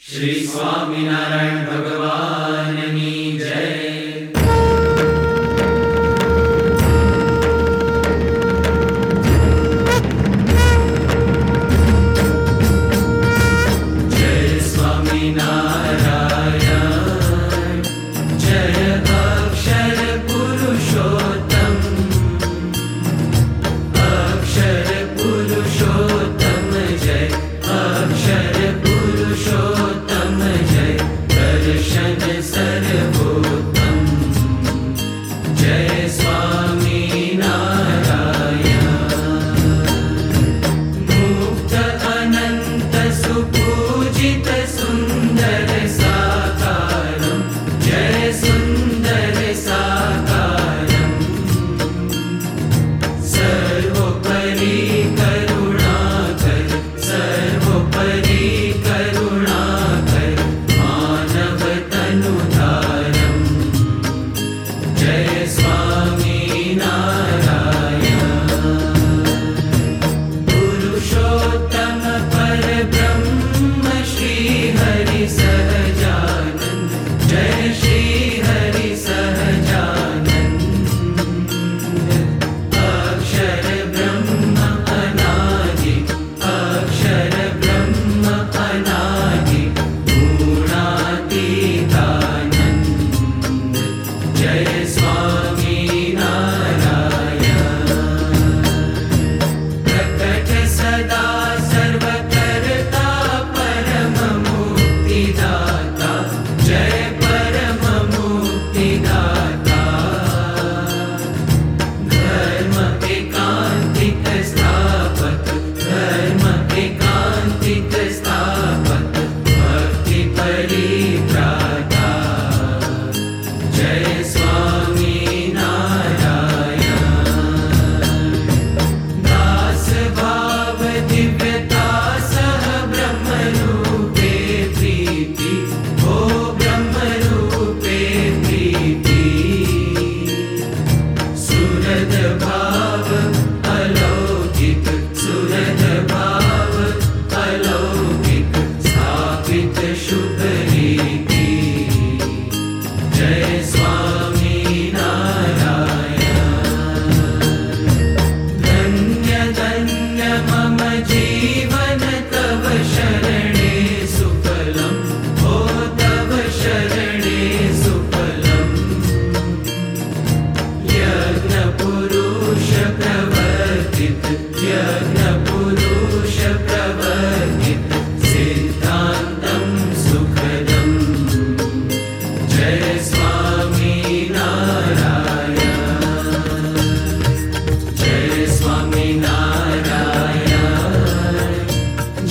Shri Swaminarayan भगवाननी